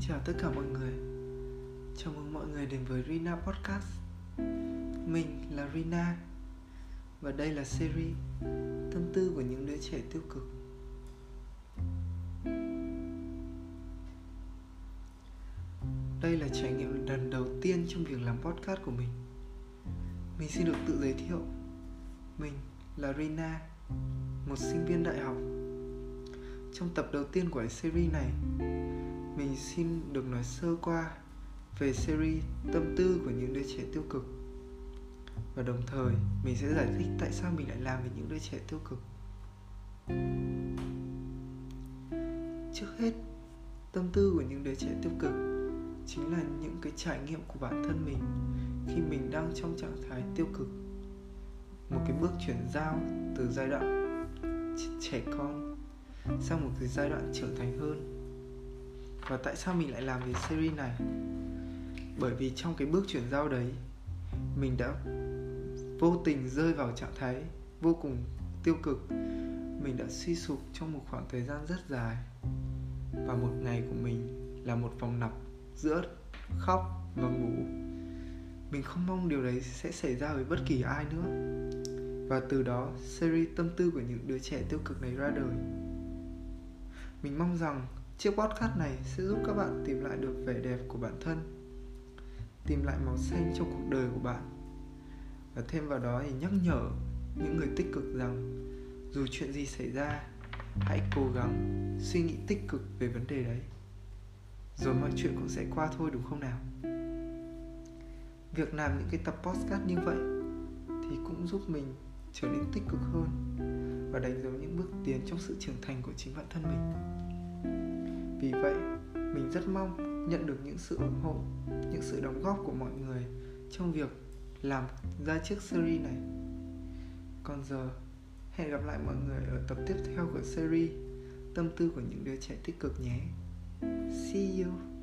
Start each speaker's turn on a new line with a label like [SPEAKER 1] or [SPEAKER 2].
[SPEAKER 1] chào tất cả mọi người. Chào mừng mọi người đến với Rina Podcast. Mình là Rina Và đây là series Tâm tư của những đứa trẻ tiêu cực. Đây là trải nghiệm lần đầu tiên trong việc làm podcast của mình. Mình xin được tự giới thiệu. Mình là Rina, Một sinh viên đại học. Trong tập đầu tiên của series này mình xin được nói sơ qua về series tâm tư của những đứa trẻ tiêu cực. Và đồng thời, mình sẽ giải thích tại sao mình lại làm về những đứa trẻ tiêu cực. Trước hết, tâm tư của những đứa trẻ tiêu cực chính là những cái trải nghiệm của bản thân mình khi mình đang trong trạng thái tiêu cực. Một cái bước chuyển giao từ giai đoạn trẻ con sang một cái giai đoạn trưởng thành hơn và tại sao mình lại làm về series này? Bởi vì trong cái bước chuyển giao đấy, mình đã vô tình rơi vào trạng thái vô cùng tiêu cực. Mình đã suy sụp trong một khoảng thời gian rất dài. Và một ngày của mình là một vòng lặp giữa khóc và ngủ. Mình không mong điều đấy sẽ xảy ra với bất kỳ ai nữa. Và từ đó, series tâm tư của những đứa trẻ tiêu cực này ra đời. Mình mong rằng Chiếc podcast này sẽ giúp các bạn tìm lại được vẻ đẹp của bản thân, Tìm lại màu xanh trong cuộc đời của bạn. Và thêm vào đó thì nhắc nhở những người tích cực rằng Dù chuyện gì xảy ra, Hãy cố gắng suy nghĩ tích cực về vấn đề đấy. Rồi mọi chuyện cũng sẽ qua thôi, đúng không nào? Việc làm những cái tập podcast như vậy Thì cũng giúp mình trở nên tích cực hơn Và đánh dấu những bước tiến trong sự trưởng thành của chính bản thân mình vì vậy, mình rất mong nhận được những sự ủng hộ, những sự đóng góp của mọi người trong việc làm ra chiếc series này. Còn giờ, hẹn gặp lại mọi người ở tập tiếp theo của series tâm tư của những đứa trẻ tích cực nhé. See you.